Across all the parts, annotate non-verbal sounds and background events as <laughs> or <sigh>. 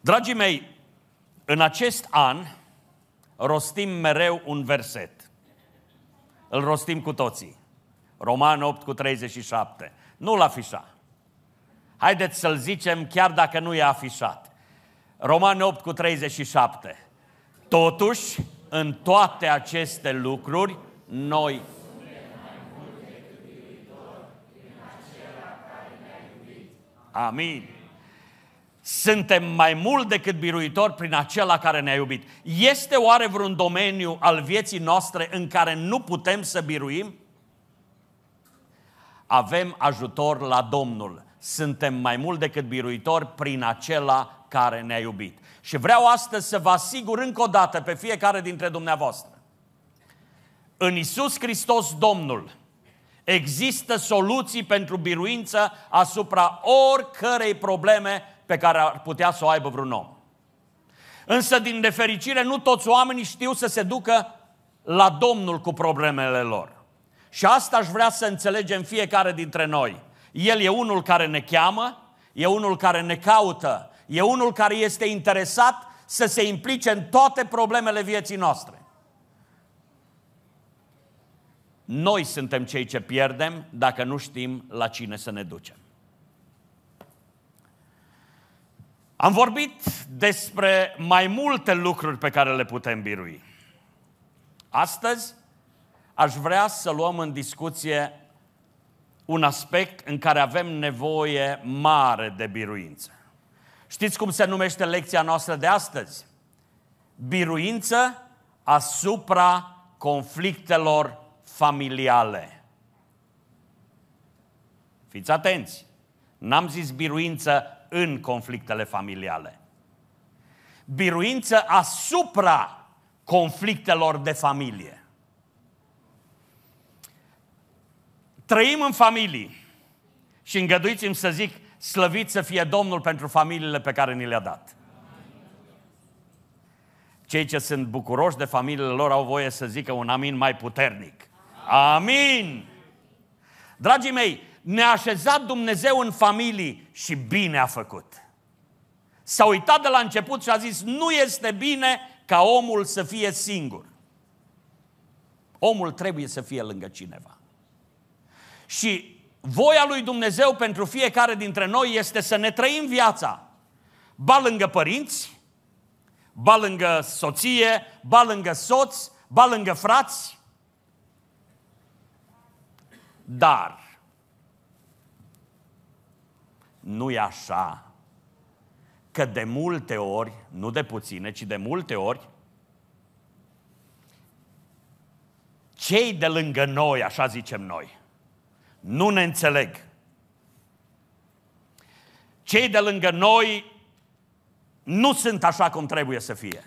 Dragii mei, în acest an rostim mereu un verset. Îl rostim cu toții. Roman 8 cu 37. Nu-l afișa. Haideți să-l zicem chiar dacă nu e afișat. Roman 8 cu 37. Totuși, în toate aceste lucruri, noi Amin. Suntem mai mult decât biruitori prin acela care ne-a iubit. Este oare vreun domeniu al vieții noastre în care nu putem să biruim? Avem ajutor la Domnul. Suntem mai mult decât biruitori prin acela care ne-a iubit. Și vreau astăzi să vă asigur încă o dată pe fiecare dintre dumneavoastră. În Isus Hristos Domnul există soluții pentru biruință asupra oricărei probleme pe care ar putea să o aibă vreun om. Însă, din nefericire, nu toți oamenii știu să se ducă la Domnul cu problemele lor. Și asta aș vrea să înțelegem fiecare dintre noi. El e unul care ne cheamă, e unul care ne caută, e unul care este interesat să se implice în toate problemele vieții noastre. Noi suntem cei ce pierdem dacă nu știm la cine să ne ducem. Am vorbit despre mai multe lucruri pe care le putem birui. Astăzi aș vrea să luăm în discuție un aspect în care avem nevoie mare de biruință. Știți cum se numește lecția noastră de astăzi? Biruință asupra conflictelor familiale. Fiți atenți! N-am zis biruință în conflictele familiale. Biruință asupra conflictelor de familie. Trăim în familii și îngăduiți-mi să zic, slăvit să fie Domnul pentru familiile pe care ni le-a dat. Cei ce sunt bucuroși de familiile lor au voie să zică un amin mai puternic. Amin! Dragii mei, ne-a așezat Dumnezeu în familii și bine a făcut. S-a uitat de la început și a zis, nu este bine ca omul să fie singur. Omul trebuie să fie lângă cineva. Și voia lui Dumnezeu pentru fiecare dintre noi este să ne trăim viața. Ba lângă părinți, ba lângă soție, ba lângă soț, ba lângă frați. Dar nu e așa că de multe ori, nu de puține, ci de multe ori, cei de lângă noi, așa zicem noi, nu ne înțeleg. Cei de lângă noi nu sunt așa cum trebuie să fie.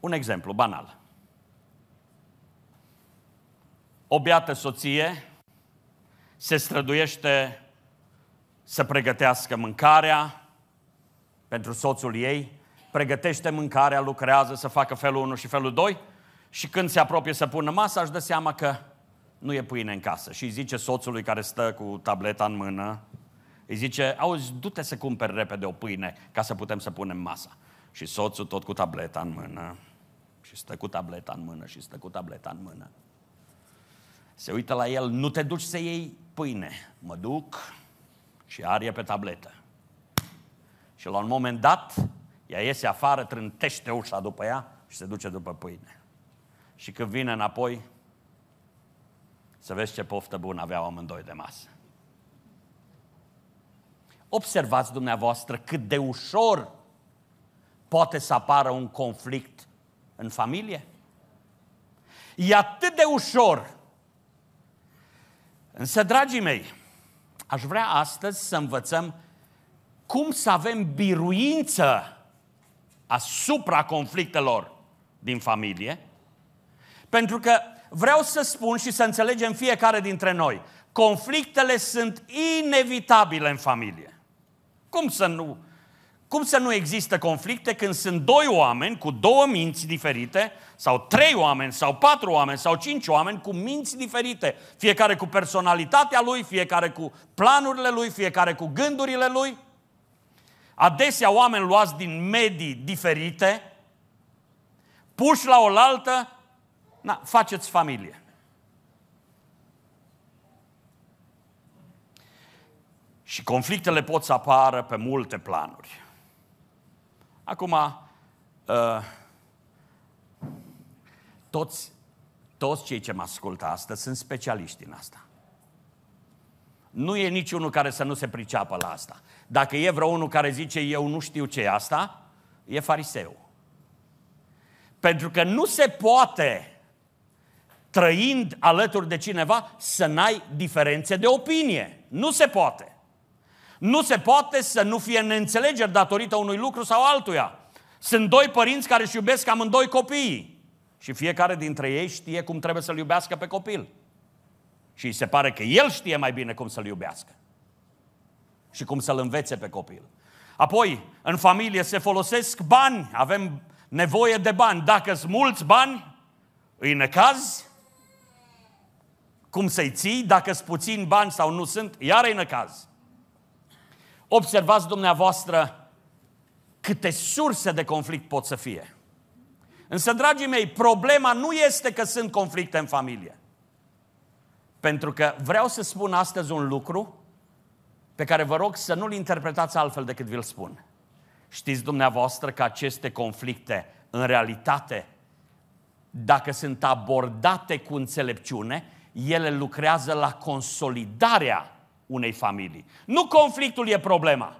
Un exemplu banal. O beată soție se străduiește să pregătească mâncarea pentru soțul ei, pregătește mâncarea, lucrează să facă felul 1 și felul 2 și când se apropie să pună masa, își dă seama că nu e pâine în casă. Și îi zice soțului care stă cu tableta în mână, îi zice, auzi, du-te să cumperi repede o pâine ca să putem să punem masa. Și soțul tot cu tableta în mână, și stă cu tableta în mână, și stă cu tableta în mână. Se uită la el, nu te duci să iei pâine. Mă duc și arie pe tabletă. Și la un moment dat, ea iese afară, trântește ușa după ea și se duce după pâine. Și când vine înapoi, să vezi ce poftă bună aveau amândoi de masă. Observați dumneavoastră cât de ușor poate să apară un conflict în familie. E atât de ușor Însă, dragii mei, aș vrea astăzi să învățăm cum să avem biruință asupra conflictelor din familie, pentru că vreau să spun și să înțelegem fiecare dintre noi, conflictele sunt inevitabile în familie. Cum să nu, Cum să nu există conflicte când sunt doi oameni cu două minți diferite, sau trei oameni, sau patru oameni, sau cinci oameni cu minți diferite, fiecare cu personalitatea lui, fiecare cu planurile lui, fiecare cu gândurile lui? Adesea oameni luați din medii diferite, puși la oaltă, na, faceți familie. Și conflictele pot să apară pe multe planuri. Acum, uh, toți, toți cei ce mă ascultă astăzi sunt specialiști în asta. Nu e niciunul care să nu se priceapă la asta. Dacă e vreo unul care zice eu nu știu ce e asta, e fariseu. Pentru că nu se poate, trăind alături de cineva, să n-ai diferențe de opinie. Nu se poate. Nu se poate să nu fie neînțelegeri datorită unui lucru sau altuia. Sunt doi părinți care își iubesc amândoi copiii. Și fiecare dintre ei știe cum trebuie să-l iubească pe copil. Și îi se pare că el știe mai bine cum să-l iubească. Și cum să-l învețe pe copil. Apoi, în familie se folosesc bani, avem nevoie de bani. Dacă sunt mulți bani, îi necaz, cum să-i ții, dacă sunt puțini bani sau nu sunt, iar îi necaz. Observați dumneavoastră câte surse de conflict pot să fie. Însă, dragii mei, problema nu este că sunt conflicte în familie. Pentru că vreau să spun astăzi un lucru pe care vă rog să nu-l interpretați altfel decât vi-l spun. Știți dumneavoastră că aceste conflicte, în realitate, dacă sunt abordate cu înțelepciune, ele lucrează la consolidarea unei familii. Nu conflictul e problema,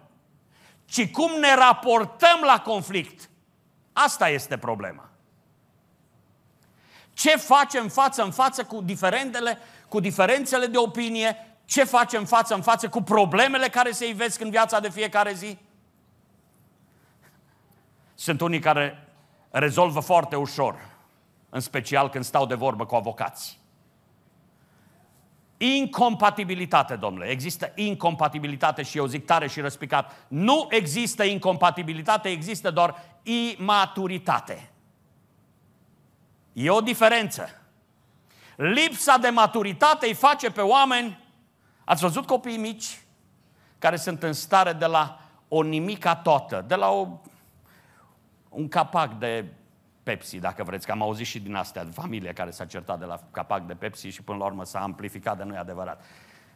ci cum ne raportăm la conflict. Asta este problema. Ce facem față în față cu diferentele, cu diferențele de opinie, ce facem față în față cu problemele care se ivesc în viața de fiecare zi? Sunt unii care rezolvă foarte ușor, în special când stau de vorbă cu avocați. Incompatibilitate, domnule. Există incompatibilitate și eu zic tare și răspicat. Nu există incompatibilitate, există doar imaturitate. E o diferență. Lipsa de maturitate îi face pe oameni, ați văzut copiii mici care sunt în stare de la o nimica toată, de la o, un capac de Pepsi, dacă vreți, că am auzit și din astea, de familie care s-a certat de la capac de Pepsi și până la urmă s-a amplificat, de nu e adevărat.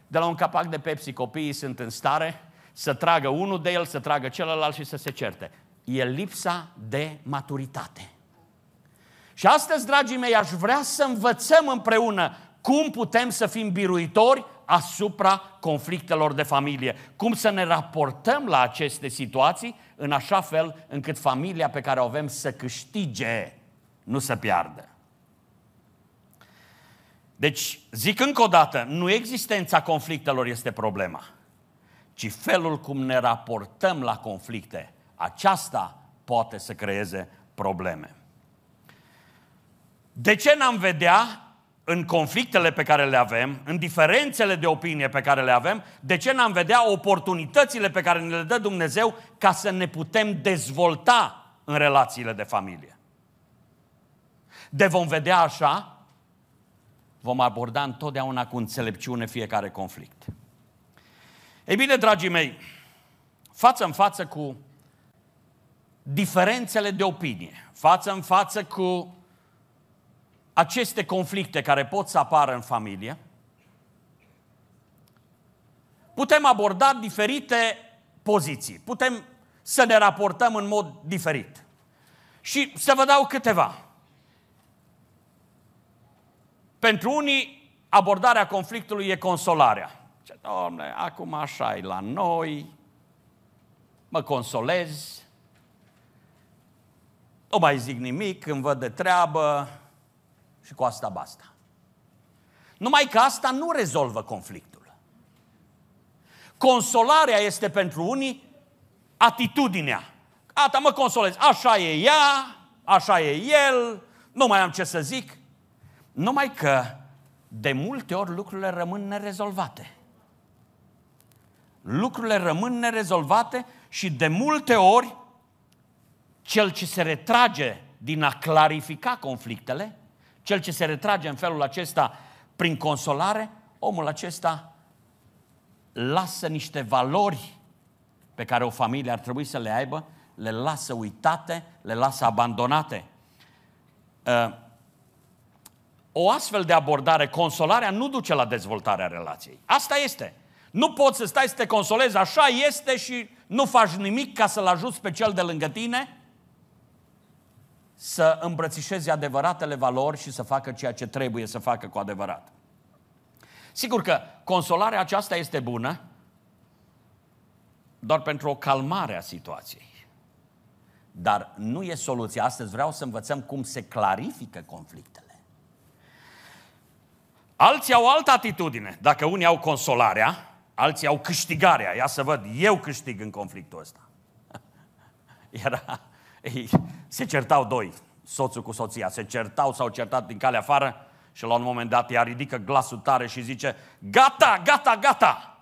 De la un capac de Pepsi, copiii sunt în stare să tragă unul de el, să tragă celălalt și să se certe. E lipsa de maturitate. Și astăzi, dragii mei, aș vrea să învățăm împreună cum putem să fim biruitori asupra conflictelor de familie. Cum să ne raportăm la aceste situații în așa fel încât familia pe care o avem să câștige, nu să piardă. Deci, zic încă o dată, nu existența conflictelor este problema, ci felul cum ne raportăm la conflicte. Aceasta poate să creeze probleme. De ce n-am vedea în conflictele pe care le avem, în diferențele de opinie pe care le avem, de ce n-am vedea oportunitățile pe care ne le dă Dumnezeu ca să ne putem dezvolta în relațiile de familie. De vom vedea așa, vom aborda întotdeauna cu înțelepciune fiecare conflict. Ei bine, dragii mei, față în față cu diferențele de opinie, față în față cu aceste conflicte care pot să apară în familie, putem aborda diferite poziții, putem să ne raportăm în mod diferit. Și să vă dau câteva. Pentru unii, abordarea conflictului e consolarea. Ce, domne, acum așa e la noi, mă consolez, nu mai zic nimic, când văd de treabă, și cu asta basta. Numai că asta nu rezolvă conflictul. Consolarea este pentru unii atitudinea. Ata mă consolez, așa e ea, așa e el, nu mai am ce să zic. Numai că de multe ori lucrurile rămân nerezolvate. Lucrurile rămân nerezolvate Și de multe ori, cel ce se retrage din a clarifica conflictele, cel ce se retrage în felul acesta prin consolare, omul acesta lasă niște valori pe care o familie ar trebui să le aibă, le lasă uitate, le lasă abandonate. Uh, o astfel de abordare, consolarea nu duce la dezvoltarea relației. Asta este. Nu poți să stai să te consolezi, așa este și nu faci nimic ca să-l ajuți pe cel de lângă tine să îmbrățișeze adevăratele valori și să facă ceea ce trebuie să facă cu adevărat. Sigur că consolarea aceasta este bună doar pentru o calmare a situației. Dar nu e soluția. Astăzi vreau să învățăm cum se clarifică conflictele. Alții au altă atitudine. Dacă unii au consolarea, alții au câștigarea. Ia să văd, eu câștig în conflictul ăsta. <laughs> Era, ei, se certau doi, soțul cu soția, se certau, s-au certat din calea afară și la un moment dat ea ridică glasul tare și zice, gata, gata, gata!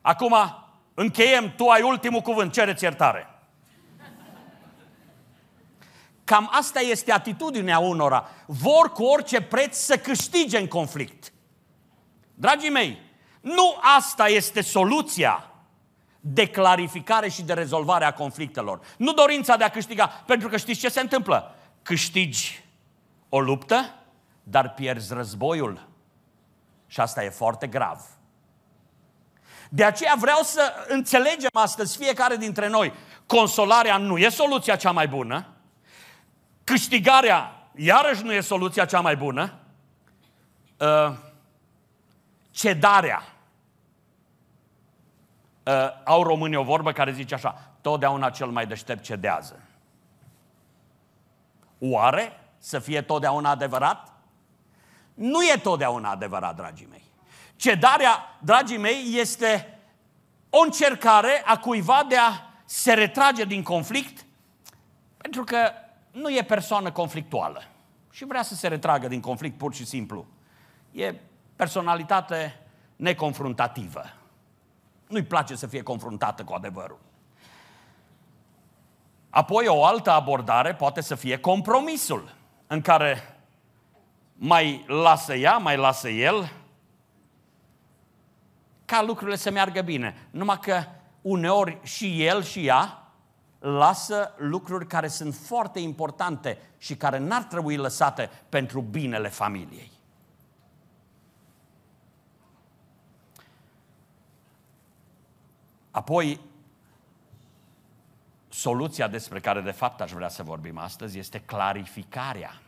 Acum încheiem, tu ai ultimul cuvânt, cereți iertare. Cam asta este atitudinea unora. Vor cu orice preț să câștige în conflict. Dragii mei, nu asta este soluția de clarificare și de rezolvare a conflictelor. Nu dorința de a câștiga, pentru că știți ce se întâmplă? Câștigi o luptă, dar pierzi războiul. Și asta e foarte grav. De aceea vreau să înțelegem astăzi fiecare dintre noi. Consolarea nu e soluția cea mai bună. Câștigarea iarăși nu e soluția cea mai bună. Uh, cedarea. Uh, au românii o vorbă care zice așa, totdeauna cel mai deștept cedează. Oare să fie totdeauna adevărat? Nu e totdeauna adevărat, dragii mei. Cedarea, dragii mei, este o încercare a cuiva de a se retrage din conflict pentru că nu e persoană conflictuală și vrea să se retragă din conflict pur și simplu. E personalitate neconfruntativă. Nu-i place să fie confruntată cu adevărul. Apoi o altă abordare poate să fie compromisul, în care mai lasă ea, mai lasă el, ca lucrurile să meargă bine. Numai că uneori și el și ea lasă lucruri care sunt foarte importante și care n-ar trebui lăsate pentru binele familiei. Apoi, soluția despre care de fapt aș vrea să vorbim astăzi este clarificarea.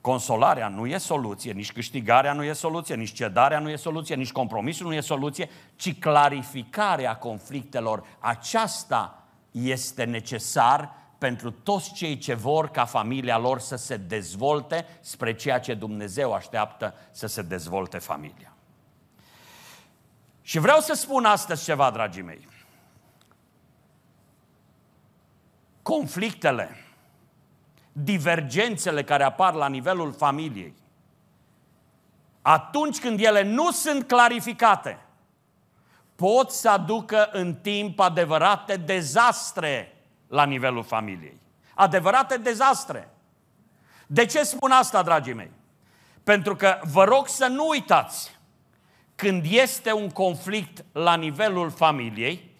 Consolarea nu e soluție, nici câștigarea nu e soluție, nici cedarea nu e soluție, nici compromisul nu e soluție, ci clarificarea conflictelor. Aceasta este necesar pentru toți cei ce vor ca familia lor să se dezvolte spre ceea ce Dumnezeu așteaptă să se dezvolte familia. Și vreau să spun astăzi ceva, dragii mei. Conflictele, divergențele care apar la nivelul familiei, atunci când ele nu sunt clarificate, pot să aducă în timp adevărate dezastre la nivelul familiei. Adevărate dezastre. De ce spun asta, dragii mei? Pentru că vă rog să nu uitați când este un conflict la nivelul familiei,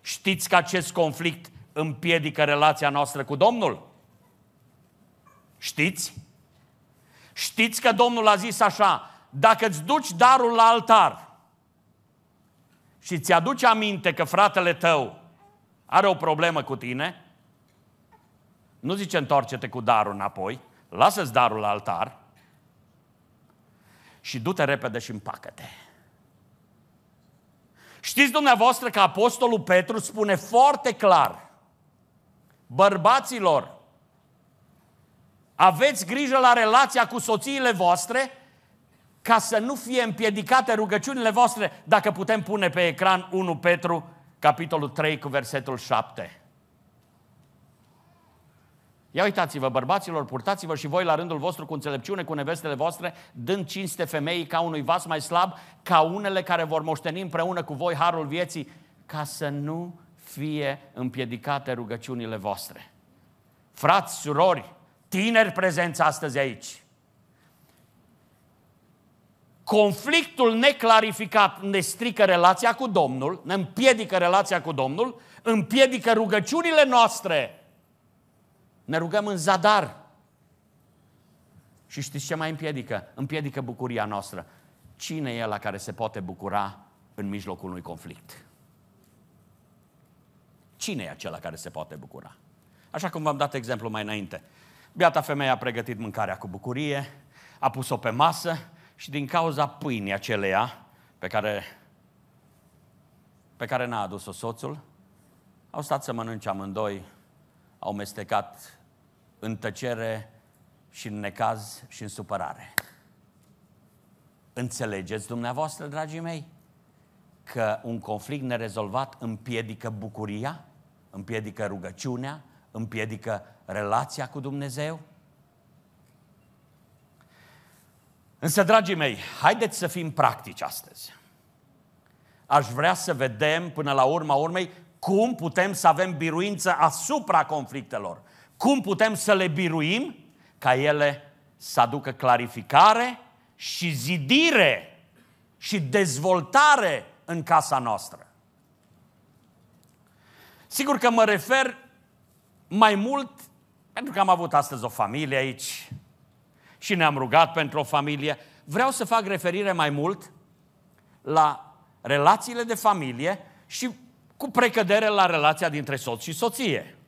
știți că acest conflict împiedică relația noastră cu Domnul? Știți? Știți că Domnul a zis așa, dacă îți duci darul la altar și ți aduce aminte că fratele tău are o problemă cu tine, nu zice întoarce-te cu darul înapoi, lasă-ți darul la altar și du-te repede și împacă-te. Știți dumneavoastră că Apostolul Petru spune foarte clar, bărbaților, aveți grijă la relația cu soțiile voastre ca să nu fie împiedicate rugăciunile voastre, dacă putem pune pe ecran 1 Petru, capitolul 3, cu versetul 7. Ia uitați-vă, bărbaților, purtați-vă și voi la rândul vostru cu înțelepciune, cu nevestele voastre, dând cinste femeii ca unui vas mai slab, ca unele care vor moșteni împreună cu voi harul vieții, ca să nu fie împiedicate rugăciunile voastre. Frați, surori, tineri prezenți astăzi aici, conflictul neclarificat ne strică relația cu Domnul, ne împiedică relația cu Domnul, împiedică rugăciunile noastre. Ne rugăm în zadar. Și știți ce mai împiedică? Împiedică bucuria noastră. Cine e la care se poate bucura în mijlocul unui conflict? Cine e acela care se poate bucura? Așa cum v-am dat exemplu mai înainte. Beata femeie a pregătit mâncarea cu bucurie, a pus-o pe masă și din cauza pâinii aceleia pe care, pe care n-a adus-o soțul, au stat să mănânce amândoi, au mestecat în tăcere și în necaz și în supărare. Înțelegeți dumneavoastră, dragii mei, că un conflict nerezolvat împiedică bucuria, împiedică rugăciunea, împiedică relația cu Dumnezeu? Însă, dragii mei, haideți să fim practici astăzi. Aș vrea să vedem, până la urma urmei, cum putem să avem biruință asupra conflictelor. Cum putem să le biruim ca ele să aducă clarificare și zidire și dezvoltare în casa noastră. Sigur că mă refer mai mult pentru că am avut astăzi o familie aici, și ne-am rugat pentru o familie. Vreau să fac referire mai mult la relațiile de familie și cu precădere la relația dintre soț și soție.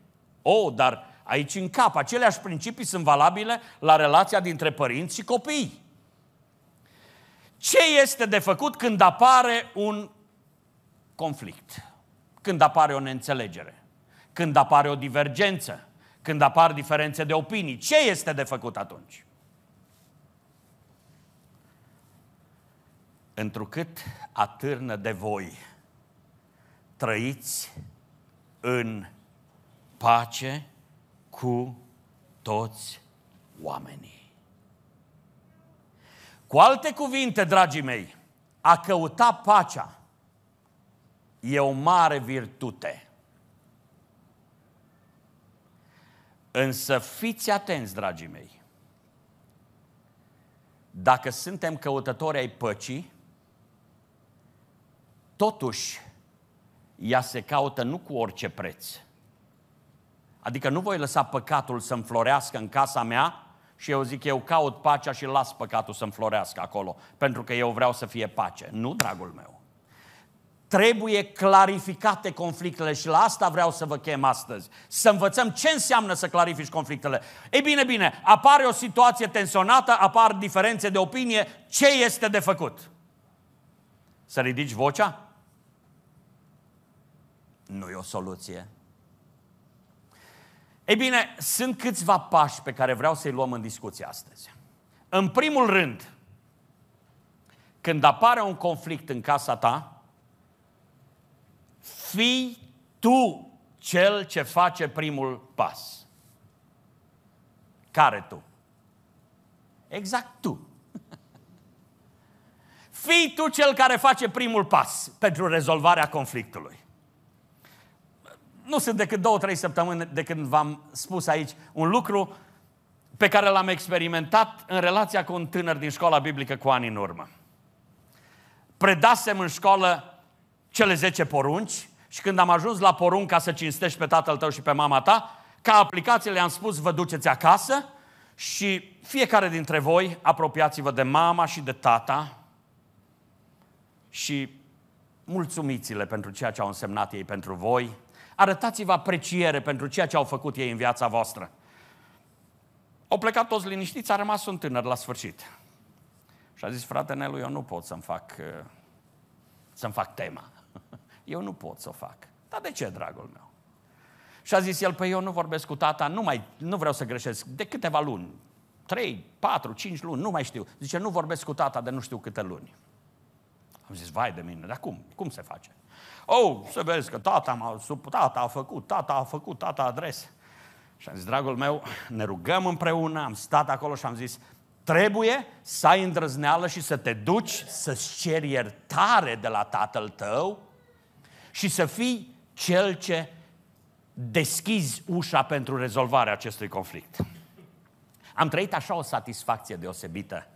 Oh, dar aici în cap, aceleași principii sunt valabile la relația dintre părinți și copii. Ce este de făcut când apare un conflict? Când apare o neînțelegere? Când apare o divergență? Când apar diferențe de opinii? Ce este de făcut atunci? întrucât atârnă de voi, trăiți în pace cu toți oamenii. Cu alte cuvinte, dragii mei, a căuta pacea e o mare virtute. Însă fiți atenți, dragii mei. Dacă suntem căutători ai păcii, Totuși, ea se caută nu cu orice preț. Adică nu voi lăsa păcatul să înflorească în casa mea și eu zic, eu caut pacea și las păcatul să înflorească acolo, pentru că eu vreau să fie pace. Nu, dragul meu. Trebuie clarificate conflictele și la asta vreau să vă chem astăzi. Să învățăm ce înseamnă să clarifici conflictele. Ei bine, bine, apare o situație tensionată, apar diferențe de opinie, ce este de făcut? Să ridici vocea? nu e o soluție. Ei bine, sunt câțiva pași pe care vreau să-i luăm în discuție astăzi. În primul rând, când apare un conflict în casa ta, fii tu cel ce face primul pas. Care tu? Exact tu. <laughs> Fii tu cel care face primul pas pentru rezolvarea conflictului nu sunt decât două, trei săptămâni de când v-am spus aici un lucru pe care l-am experimentat în relația cu un tânăr din școala biblică cu ani în urmă. Predasem în școală cele 10 porunci și când am ajuns la porunca să cinstești pe tatăl tău și pe mama ta, ca aplicație le-am spus, vă duceți acasă și fiecare dintre voi apropiați-vă de mama și de tata și mulțumiți-le pentru ceea ce au însemnat ei pentru voi, arătați-vă apreciere pentru ceea ce au făcut ei în viața voastră. Au plecat toți liniștiți, a rămas un tânăr la sfârșit. Și a zis, frate Nelu, eu nu pot să-mi fac, uh, să-mi fac tema. <laughs> Eu nu pot să o fac. Dar de ce, dragul meu? Și a zis el, păi eu nu vorbesc cu tata, nu, mai, nu vreau să greșesc, de câteva luni. Trei, patru, cinci luni, nu mai știu. Zice, nu vorbesc cu tata de nu știu câte luni. Am zis, vai de mine, dar cum? Cum se face? Oh, să vezi că tata, m-a, tata a făcut, tata a făcut, tata adrese. Și am zis, dragul meu, ne rugăm împreună, am stat acolo și am zis, trebuie să ai îndrăzneală și să te duci să-ți ceri iertare de la tatăl tău și să fii cel ce deschizi ușa pentru rezolvarea acestui conflict. Am trăit așa o satisfacție deosebită.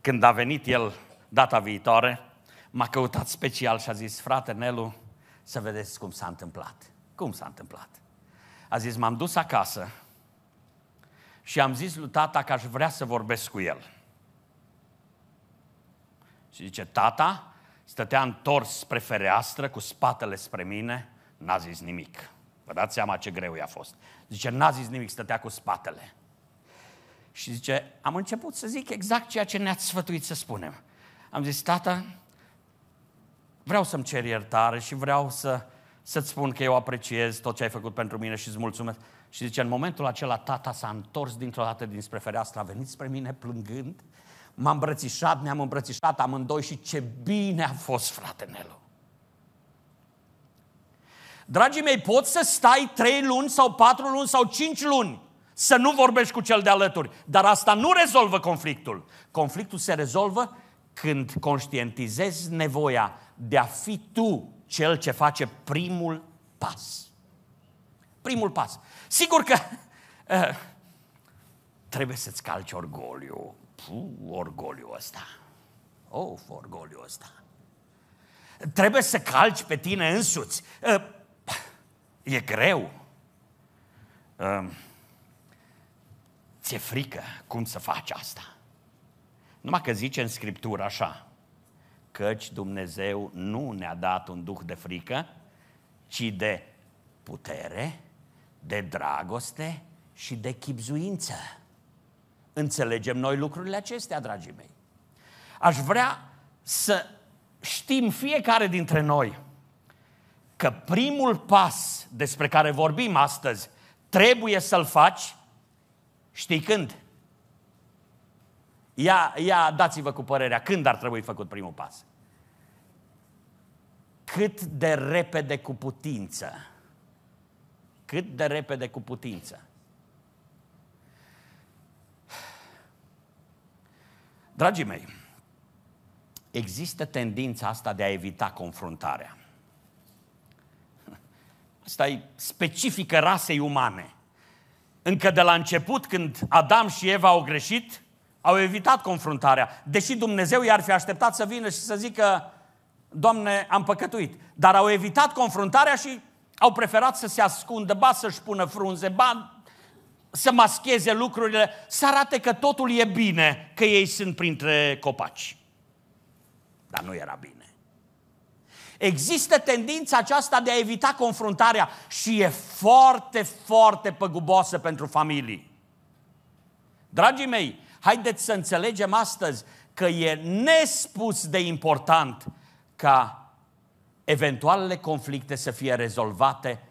Când a venit el data viitoare, m-a căutat special și a zis, frate Nelu, să vedeți cum s-a întâmplat. Cum s-a întâmplat? A zis, m-am dus acasă și am zis lui tata că aș vrea să vorbesc cu el. Și zice, tata stătea întors spre fereastră, cu spatele spre mine, n-a zis nimic. Vă dați seama ce greu i-a fost. Zice, n-a zis nimic, stătea cu spatele. Și zice, am început să zic exact ceea ce ne-ați sfătuit să spunem. Am zis, tata, vreau să-mi cer iertare și vreau să, să-ți spun că eu apreciez tot ce ai făcut pentru mine și îți mulțumesc. Și zice, în momentul acela tata s-a întors dintr-o dată dinspre fereastră, a venit spre mine plângând, m-a îmbrățișat, ne-am îmbrățișat amândoi și ce bine a fost, frate Nelu. Dragii mei, poți să stai trei luni sau patru luni sau cinci luni să nu vorbești cu cel de alături, dar asta nu rezolvă conflictul. Conflictul se rezolvă când conștientizezi nevoia de a fi tu cel ce face primul pas. Primul pas. Sigur că uh, <laughs> trebuie să-ți calci orgoliu. Puh, orgoliu ăsta. Of, orgoliu ăsta. Trebuie să calci pe tine însuți. Uh, e greu. Uh, ți-e frică cum să faci asta. Numai că zice în Scriptură așa, căci Dumnezeu nu ne-a dat un duh de frică, ci de putere, de dragoste și de chipzuință. Înțelegem noi lucrurile acestea, dragii mei. Aș vrea să știm fiecare dintre noi că primul pas despre care vorbim astăzi trebuie să-l faci, știi când? Ia, ia dați-vă cu părerea, când ar trebui făcut primul pas? Cât de repede cu putință. Cât de repede cu putință. Dragii mei, există tendința asta de a evita confruntarea. Asta e specifică rasei umane. Încă de la început, când Adam și Eva au greșit, au evitat confruntarea, deși Dumnezeu i-ar fi așteptat să vină și să zică, Doamne, am păcătuit. Dar au evitat confruntarea și au preferat să se ascundă, ba să-și pună frunze, ba să mascheze lucrurile, să arate că totul e bine, că ei sunt printre copaci. Dar nu era bine. Există tendința aceasta de a evita confruntarea și e foarte, foarte păguboasă pentru familii. Dragii mei, haideți să înțelegem astăzi că e nespus de important ca eventualele conflicte să fie rezolvate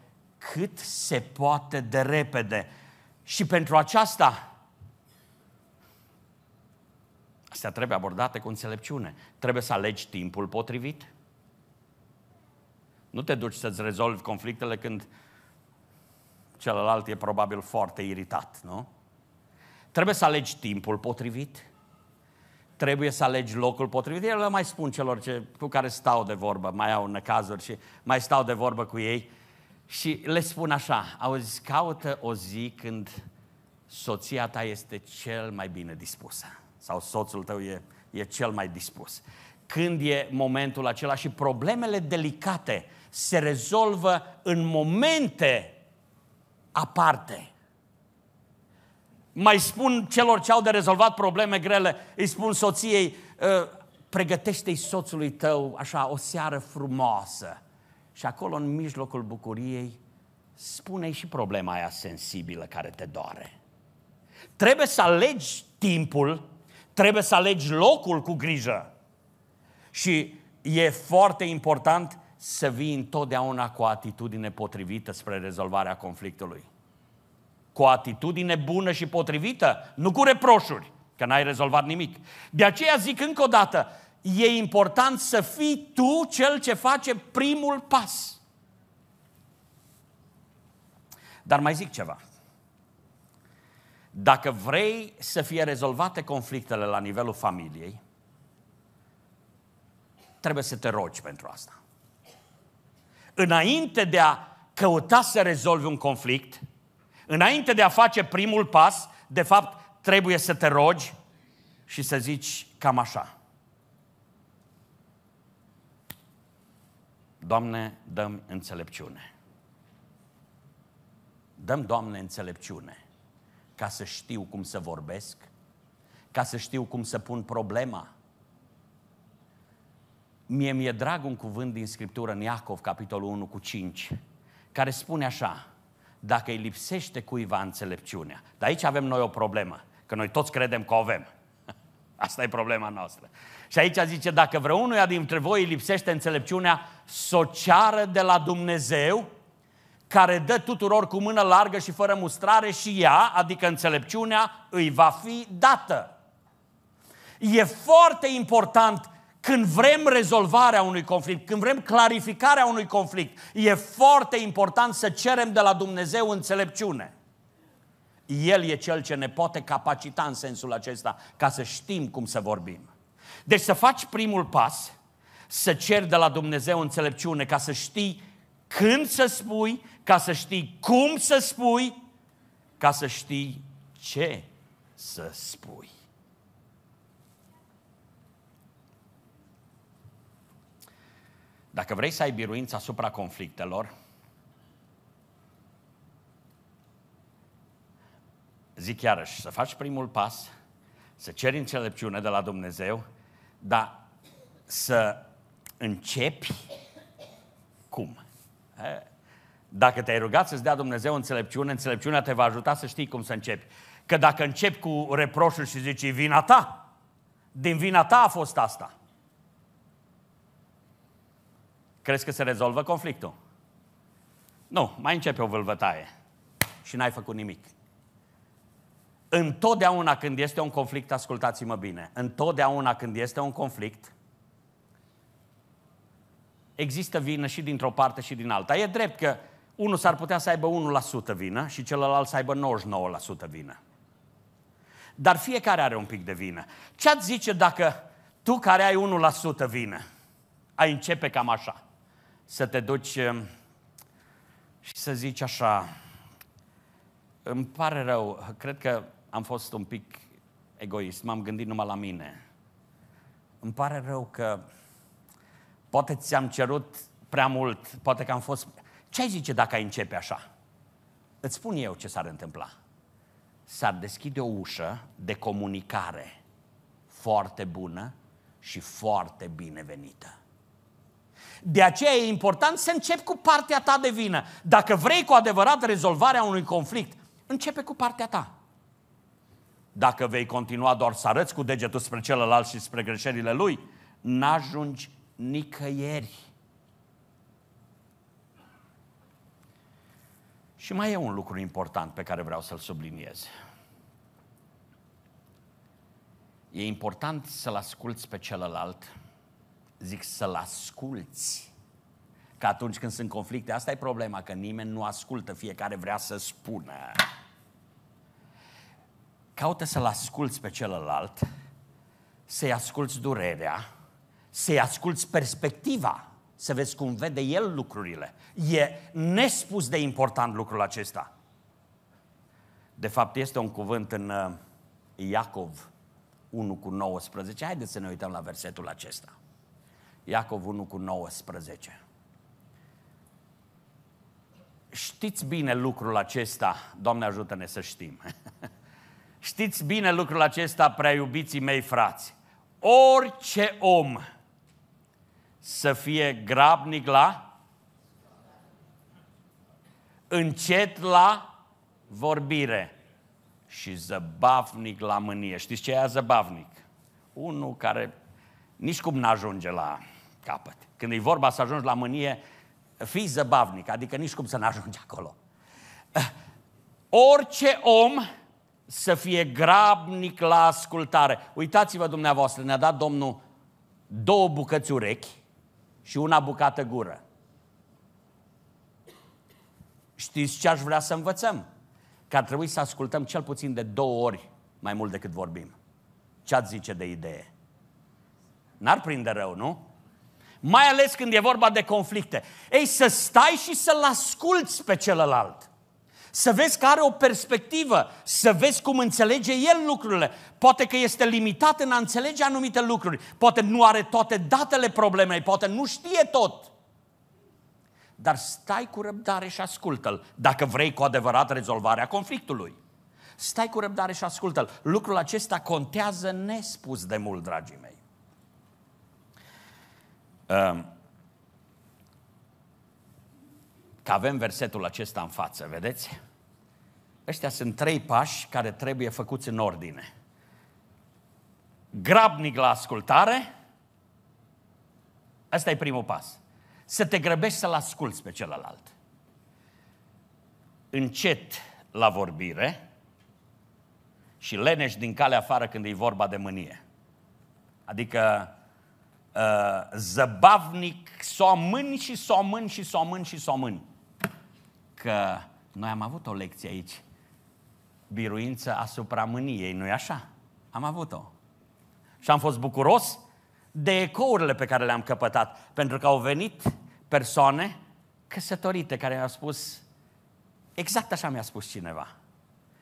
cât se poate de repede. Și pentru aceasta, astea trebuie abordate cu înțelepciune. Trebuie să alegi timpul potrivit. Nu te duci să-ți rezolvi conflictele când celălalt e probabil foarte iritat, nu? Trebuie să alegi timpul potrivit, trebuie să alegi locul potrivit. Eu le mai spun celor ce, cu care stau de vorbă, mai au necazuri și mai stau de vorbă cu ei și le spun așa, auzi, caută o zi când soția ta este cel mai bine dispusă sau soțul tău e, e cel mai dispus. Când e momentul acela și problemele delicate se rezolvă în momente aparte mai spun celor ce au de rezolvat probleme grele, îi spun soției, ă, pregătește-i soțului tău așa o seară frumoasă. Și acolo, în mijlocul bucuriei, spune-i și problema aia sensibilă care te doare. Trebuie să alegi timpul, trebuie să alegi locul cu grijă. Și e foarte important să vii întotdeauna cu o atitudine potrivită spre rezolvarea conflictului cu o atitudine bună și potrivită, nu cu reproșuri, că n-ai rezolvat nimic. De aceea zic încă o dată, e important să fii tu cel ce face primul pas. Dar mai zic ceva. Dacă vrei să fie rezolvate conflictele la nivelul familiei, trebuie să te rogi pentru asta. Înainte de a căuta să rezolvi un conflict, înainte de a face primul pas, de fapt, trebuie să te rogi și să zici cam așa. Doamne, dăm înțelepciune. Dăm, Doamne, înțelepciune ca să știu cum să vorbesc, ca să știu cum să pun problema. Mie mi-e drag un cuvânt din Scriptură în Iacov, capitolul 1 cu 5, care spune așa, dacă îi lipsește cuiva înțelepciunea. Dar aici avem noi o problemă, că noi toți credem că o avem. <laughs> Asta e problema noastră. Și aici zice, dacă vreunuia dintre voi îi lipsește înțelepciunea, să o ceară de la Dumnezeu, care dă tuturor cu mână largă și fără mustrare și ea, adică înțelepciunea, îi va fi dată. E foarte important când vrem rezolvarea unui conflict, când vrem clarificarea unui conflict, e foarte important să cerem de la Dumnezeu înțelepciune. El e cel ce ne poate capacita în sensul acesta ca să știm cum să vorbim. Deci să faci primul pas, să ceri de la Dumnezeu înțelepciune ca să știi când să spui, ca să știi cum să spui, ca să știi ce să spui. Dacă vrei să ai biruință asupra conflictelor, zic iarăși, să faci primul pas, să ceri înțelepciune de la Dumnezeu, dar să începi cum? Dacă te-ai rugat să-ți dea Dumnezeu înțelepciune, înțelepciunea te va ajuta să știi cum să începi. Că dacă începi cu reproșul și zici, e vina ta, din vina ta a fost asta. Crezi că se rezolvă conflictul? Nu, mai începe o vâlvătaie și n-ai făcut nimic. Întotdeauna când este un conflict, ascultați-mă bine, întotdeauna când este un conflict, există vină și dintr-o parte și din alta. E drept că unul s-ar putea să aibă 1% vină și celălalt să aibă 99% vină. Dar fiecare are un pic de vină. Ce-ați zice dacă tu care ai 1% vină, ai începe cam așa, să te duci um, și să zici așa, îmi pare rău, cred că am fost un pic egoist, m-am gândit numai la mine. Îmi pare rău că poate ți-am cerut prea mult, poate că am fost... Ce ai zice dacă ai începe așa? Îți spun eu ce s-ar întâmpla. S-ar deschide o ușă de comunicare foarte bună și foarte binevenită. De aceea e important să începi cu partea ta de vină. Dacă vrei cu adevărat rezolvarea unui conflict, începe cu partea ta. Dacă vei continua doar să arăți cu degetul spre celălalt și spre greșelile lui, n-ajungi nicăieri. Și mai e un lucru important pe care vreau să-l subliniez. E important să-l asculți pe celălalt, zic să-l asculți. Că atunci când sunt conflicte, asta e problema, că nimeni nu ascultă, fiecare vrea să spună. Caută să-l asculți pe celălalt, să-i asculți durerea, să-i asculți perspectiva, să vezi cum vede el lucrurile. E nespus de important lucrul acesta. De fapt, este un cuvânt în uh, Iacov 1 cu 19. Haideți să ne uităm la versetul acesta. Iacov 1 cu 19. Știți bine lucrul acesta, Doamne ajută-ne să știm. <laughs> Știți bine lucrul acesta, prea iubiții mei frați. Orice om să fie grabnic la încet la vorbire și zăbavnic la mânie. Știți ce e zăbavnic? Unul care nici cum n-ajunge la capăt. Când e vorba să ajungi la mânie, fii zăbavnic, adică nici cum să n-ajungi acolo. Orice om să fie grabnic la ascultare. Uitați-vă dumneavoastră, ne-a dat Domnul două bucăți urechi și una bucată gură. Știți ce aș vrea să învățăm? că ar trebui să ascultăm cel puțin de două ori mai mult decât vorbim. Ce ați zice de idee? N-ar prinde rău, nu? Mai ales când e vorba de conflicte. Ei, să stai și să-l asculți pe celălalt. Să vezi că are o perspectivă, să vezi cum înțelege el lucrurile. Poate că este limitat în a înțelege anumite lucruri, poate nu are toate datele problemei, poate nu știe tot. Dar stai cu răbdare și ascultă-l, dacă vrei cu adevărat rezolvarea conflictului. Stai cu răbdare și ascultă-l. Lucrul acesta contează nespus de mult, dragii mei. Ehm, că avem versetul acesta în față, vedeți? Ăștia sunt trei pași care trebuie făcuți în ordine. Grabnic la ascultare, ăsta e primul pas. Să te grăbești să-l asculți pe celălalt. Încet la vorbire și leneș din calea afară când e vorba de mânie. Adică uh, zăbavnic, somân și somân și somân și somân. Că noi am avut o lecție aici. Biruință asupra mâniei, nu-i așa? Am avut-o. Și am fost bucuros de ecourile pe care le-am căpătat, pentru că au venit persoane căsătorite care mi-au spus, exact așa mi-a spus cineva.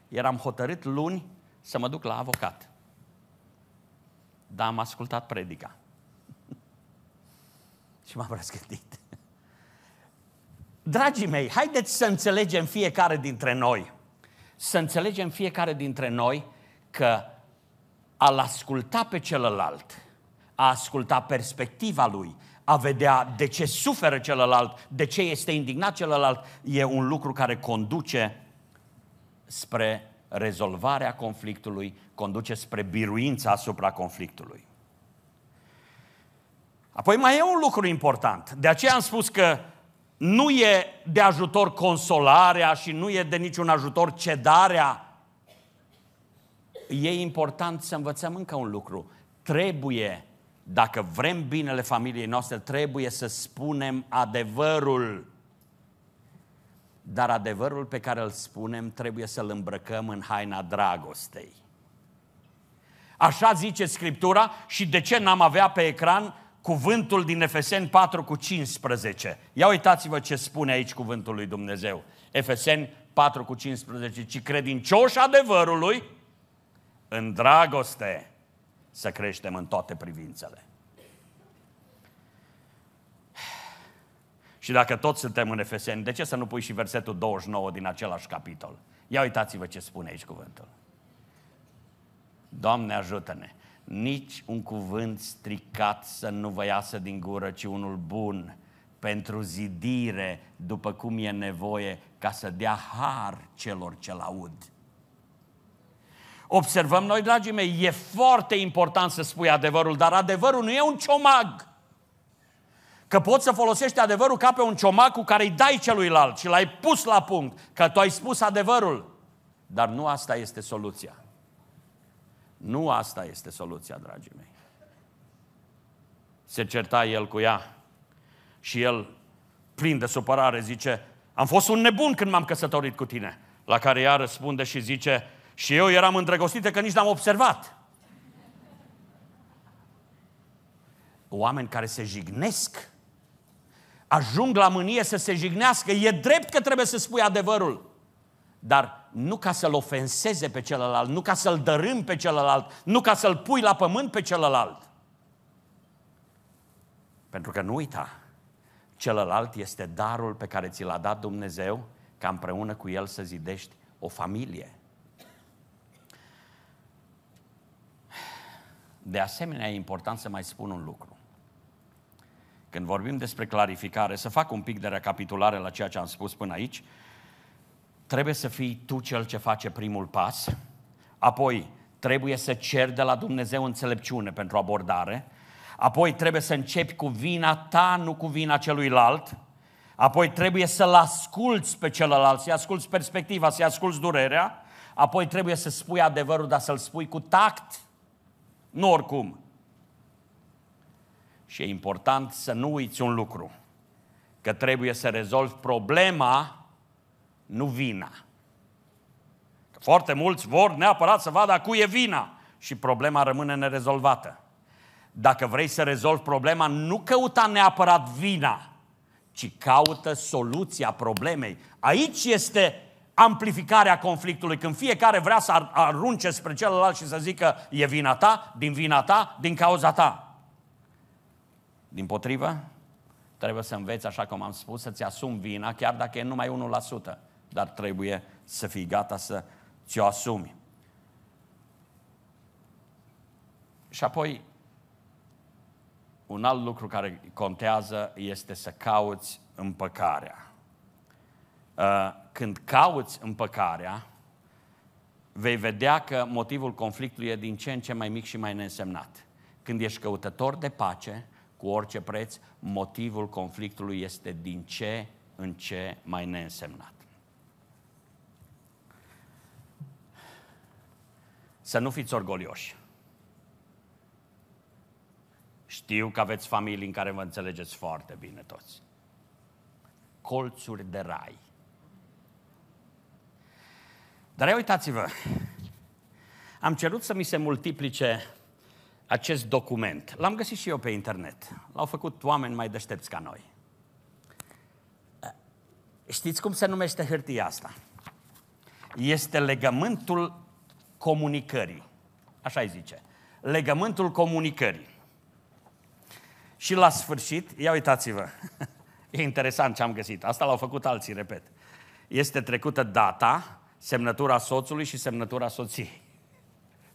Eram hotărât luni să mă duc la avocat. Dar am ascultat predica. Și m-am răzgândit. Dragii mei, haideți să înțelegem fiecare dintre noi, să înțelegem fiecare dintre noi că a-l asculta pe celălalt, a asculta perspectiva lui, a vedea de ce suferă celălalt, de ce este indignat celălalt, e un lucru care conduce spre rezolvarea conflictului, conduce spre biruința asupra conflictului. Apoi mai e un lucru important. De aceea am spus că nu e de ajutor consolarea și nu e de niciun ajutor cedarea. E important să învățăm încă un lucru. Trebuie, dacă vrem binele familiei noastre, trebuie să spunem adevărul. Dar adevărul pe care îl spunem trebuie să-l îmbrăcăm în haina dragostei. Așa zice Scriptura și de ce n-am avea pe ecran cuvântul din Efeseni 4 cu 15. Ia uitați-vă ce spune aici cuvântul lui Dumnezeu. Efeseni 4 cu 15. Ci credincioși adevărului, în dragoste, să creștem în toate privințele. Și dacă toți suntem în Efeseni, de ce să nu pui și versetul 29 din același capitol? Ia uitați-vă ce spune aici cuvântul. Doamne ajută-ne! Nici un cuvânt stricat să nu vă iasă din gură, ci unul bun pentru zidire, după cum e nevoie, ca să dea har celor ce-l aud. Observăm noi, dragii mei, e foarte important să spui adevărul, dar adevărul nu e un ciomag. Că poți să folosești adevărul ca pe un ciomag cu care îi dai celuilalt și l-ai pus la punct, că tu ai spus adevărul. Dar nu asta este soluția. Nu asta este soluția, dragii mei. Se certa el cu ea și el, plin de supărare, zice, am fost un nebun când m-am căsătorit cu tine. La care ea răspunde și zice, și eu eram îndrăgostită că nici n-am observat. Oameni care se jignesc, ajung la mânie să se jignească. E drept că trebuie să spui adevărul dar nu ca să-l ofenseze pe celălalt, nu ca să-l dărâm pe celălalt, nu ca să-l pui la pământ pe celălalt. Pentru că nu uita, celălalt este darul pe care ți l-a dat Dumnezeu ca împreună cu el să zidești o familie. De asemenea, e important să mai spun un lucru. Când vorbim despre clarificare, să fac un pic de recapitulare la ceea ce am spus până aici, trebuie să fii tu cel ce face primul pas, apoi trebuie să ceri de la Dumnezeu înțelepciune pentru abordare, apoi trebuie să începi cu vina ta, nu cu vina celuilalt, apoi trebuie să-l asculți pe celălalt, să-i asculți perspectiva, să-i asculți durerea, apoi trebuie să spui adevărul, dar să-l spui cu tact, nu oricum. Și e important să nu uiți un lucru, că trebuie să rezolvi problema nu vina. Foarte mulți vor neapărat să vadă a cui e vina și problema rămâne nerezolvată. Dacă vrei să rezolvi problema, nu căuta neapărat vina, ci caută soluția problemei. Aici este amplificarea conflictului, când fiecare vrea să arunce spre celălalt și să zică e vina ta, din vina ta, din cauza ta. Din potrivă, trebuie să înveți, așa cum am spus, să-ți asumi vina, chiar dacă e numai 1%, dar trebuie să fii gata să ți-o asumi. Și apoi, un alt lucru care contează este să cauți împăcarea. Uh, când cauți împăcarea, vei vedea că motivul conflictului e din ce în ce mai mic și mai neînsemnat. Când ești căutător de pace, cu orice preț, motivul conflictului este din ce în ce mai neînsemnat. Să nu fiți orgolioși. Știu că aveți familii în care vă înțelegeți foarte bine toți. Colțuri de rai. Dar uitați-vă, am cerut să mi se multiplice acest document. L-am găsit și eu pe internet. L-au făcut oameni mai deștepți ca noi. Știți cum se numește hârtia asta? Este legământul comunicării. Așa îi zice. Legământul comunicării. Și la sfârșit, ia uitați-vă, <laughs> e interesant ce am găsit. Asta l-au făcut alții, repet. Este trecută data, semnătura soțului și semnătura soției.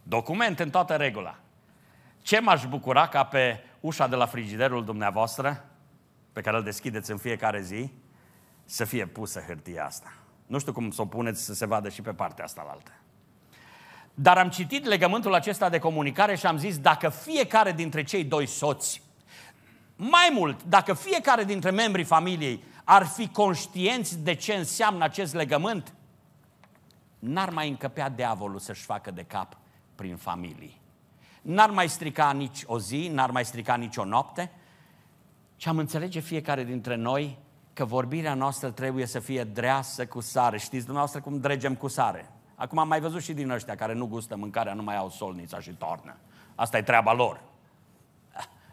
Document în toată regula. Ce m-aș bucura ca pe ușa de la frigiderul dumneavoastră, pe care îl deschideți în fiecare zi, să fie pusă hârtia asta. Nu știu cum să o puneți să se vadă și pe partea asta la altă. Dar am citit legământul acesta de comunicare și am zis, dacă fiecare dintre cei doi soți, mai mult, dacă fiecare dintre membrii familiei ar fi conștienți de ce înseamnă acest legământ, n-ar mai încăpea diavolul să-și facă de cap prin familie. N-ar mai strica nici o zi, n-ar mai strica nici o noapte, și am înțelege fiecare dintre noi că vorbirea noastră trebuie să fie dreasă cu sare. Știți dumneavoastră cum dregem cu sare? Acum am mai văzut și din ăștia care nu gustă mâncarea, nu mai au solnița și tornă. Asta e treaba lor.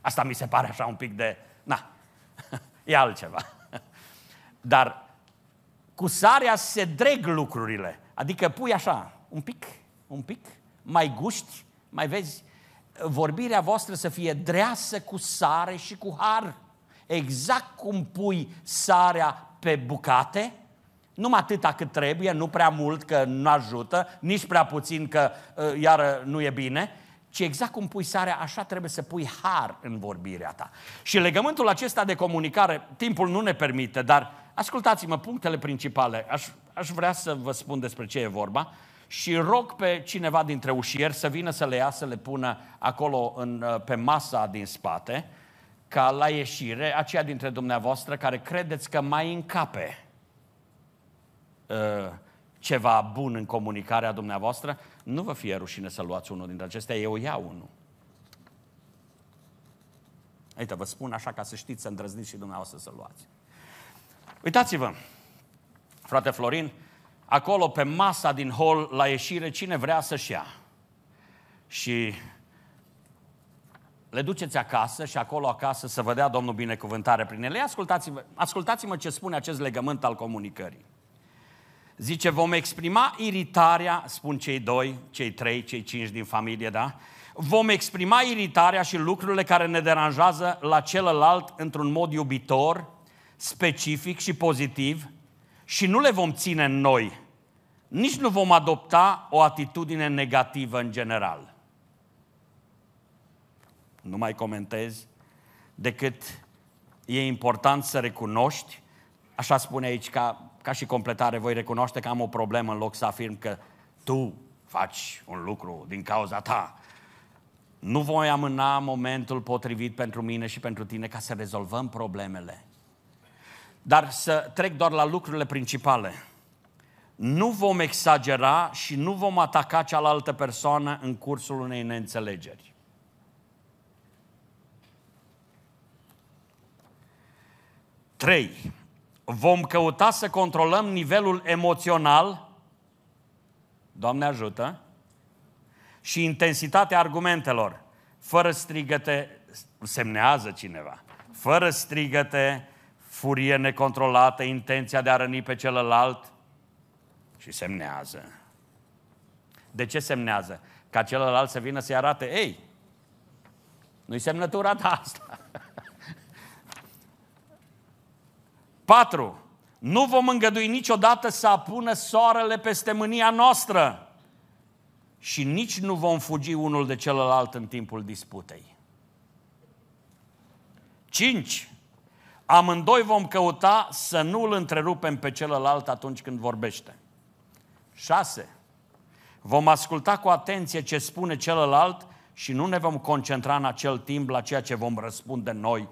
Asta mi se pare așa un pic de... Na, <laughs> e altceva. Dar cu sarea se dreg lucrurile. Adică pui așa, un pic, un pic, mai guști, mai vezi, vorbirea voastră să fie dreasă cu sare și cu har. Exact cum pui sarea pe bucate, numai atâta cât trebuie, nu prea mult că nu ajută, nici prea puțin că uh, iară nu e bine, ci exact cum pui sarea, așa trebuie să pui har în vorbirea ta. Și legământul acesta de comunicare, timpul nu ne permite, dar ascultați-mă, punctele principale, aș, aș vrea să vă spun despre ce e vorba și rog pe cineva dintre ușieri să vină să le ia, să le pună acolo în, uh, pe masa din spate, ca la ieșire, aceia dintre dumneavoastră care credeți că mai încape. uh, ceva bun în comunicarea dumneavoastră, nu vă fie rușine să luați unul dintre acestea, eu iau unul. Uite, vă spun așa ca să știți, să îndrăzniți și dumneavoastră să luați. Uitați-vă, frate Florin, acolo pe masa din hol, la ieșire, cine vrea să-și ia. Și le duceți acasă și acolo acasă să vă dea Domnul binecuvântare prin ele. Ascultați-mă, ascultați-mă ce spune acest legământ al comunicării. Zice, vom exprima iritarea, spun cei doi, cei trei, cei cinci din familie, da? Vom exprima iritarea și lucrurile care ne deranjează la celălalt într-un mod iubitor, specific și pozitiv și nu le vom ține în noi. Nici nu vom adopta o atitudine negativă în general. Nu mai comentez decât e important să recunoști, așa spune aici ca ca și completare, voi recunoaște că am o problemă în loc să afirm că tu faci un lucru din cauza ta. Nu voi amâna momentul potrivit pentru mine și pentru tine ca să rezolvăm problemele. Dar să trec doar la lucrurile principale. Nu vom exagera și nu vom ataca cealaltă persoană în cursul unei neînțelegeri. Trei vom căuta să controlăm nivelul emoțional, Doamne ajută, și intensitatea argumentelor, fără strigăte, semnează cineva, fără strigăte, furie necontrolată, intenția de a răni pe celălalt și semnează. De ce semnează? Ca celălalt să vină să-i arate, ei, nu-i semnătura ta asta. Patru, nu vom îngădui niciodată să apună soarele peste mânia noastră și nici nu vom fugi unul de celălalt în timpul disputei. 5. Amândoi vom căuta să nu îl întrerupem pe celălalt atunci când vorbește. 6. Vom asculta cu atenție ce spune celălalt și nu ne vom concentra în acel timp la ceea ce vom răspunde noi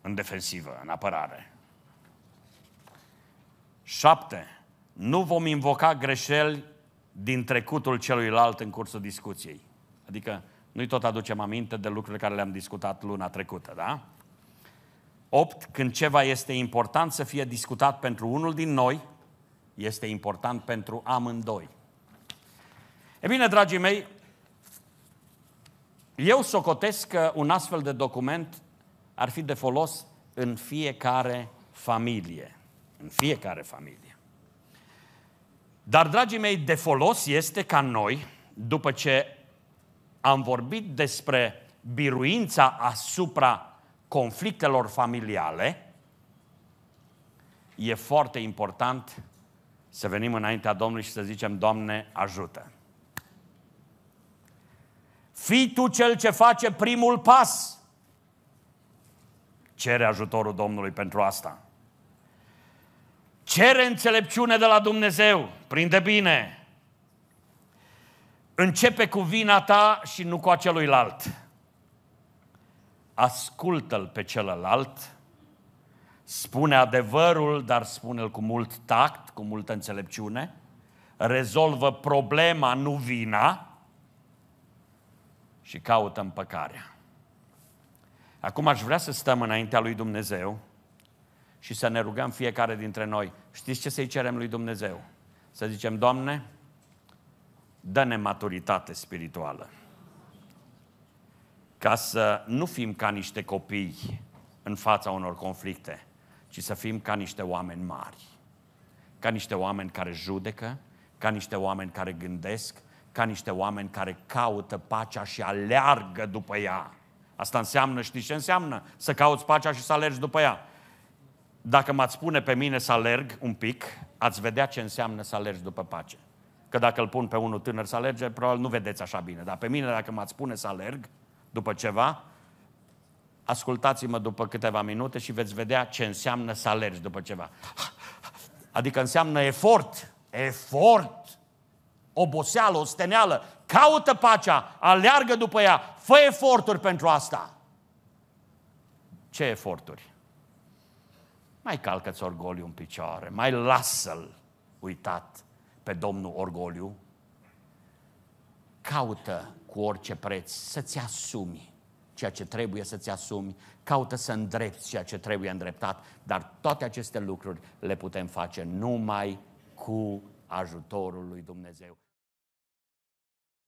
în defensivă, în apărare. 7. Nu vom invoca greșeli din trecutul celuilalt în cursul discuției. Adică nu-i tot aducem aminte de lucrurile care le-am discutat luna trecută, da? 8. Când ceva este important să fie discutat pentru unul din noi, este important pentru amândoi. E bine, dragii mei, eu socotesc că un astfel de document ar fi de folos în fiecare familie. În fiecare familie. Dar, dragii mei, de folos este ca noi, după ce am vorbit despre biruința asupra conflictelor familiale, e foarte important să venim înaintea Domnului și să zicem, Doamne, ajută. Fii tu cel ce face primul pas. Cere ajutorul Domnului pentru asta. Cere înțelepciune de la Dumnezeu. Prinde bine. Începe cu vina ta și nu cu a celuilalt. Ascultă-l pe celălalt. Spune adevărul, dar spune-l cu mult tact, cu multă înțelepciune. Rezolvă problema, nu vina și caută împăcarea. Acum aș vrea să stăm înaintea lui Dumnezeu și să ne rugăm fiecare dintre noi. Știți ce să-i cerem lui Dumnezeu? Să zicem, Doamne, dă-ne maturitate spirituală. Ca să nu fim ca niște copii în fața unor conflicte, ci să fim ca niște oameni mari. Ca niște oameni care judecă, ca niște oameni care gândesc, ca niște oameni care caută pacea și aleargă după ea. Asta înseamnă, știți ce înseamnă? Să cauți pacea și să alergi după ea. Dacă m-ați spune pe mine să alerg un pic, ați vedea ce înseamnă să alergi după pace. Că dacă îl pun pe unul tânăr să alerge, probabil nu vedeți așa bine. Dar pe mine, dacă m-ați spune să alerg după ceva, ascultați-mă după câteva minute și veți vedea ce înseamnă să alergi după ceva. Adică înseamnă efort. Efort oboseală, o steneală, caută pacea, aleargă după ea, fă eforturi pentru asta. Ce eforturi? Mai calcă-ți orgoliu în picioare, mai lasă-l uitat pe Domnul orgoliu. Caută cu orice preț să-ți asumi ceea ce trebuie să-ți asumi, caută să îndrepți ceea ce trebuie îndreptat, dar toate aceste lucruri le putem face numai cu ajutorul lui Dumnezeu.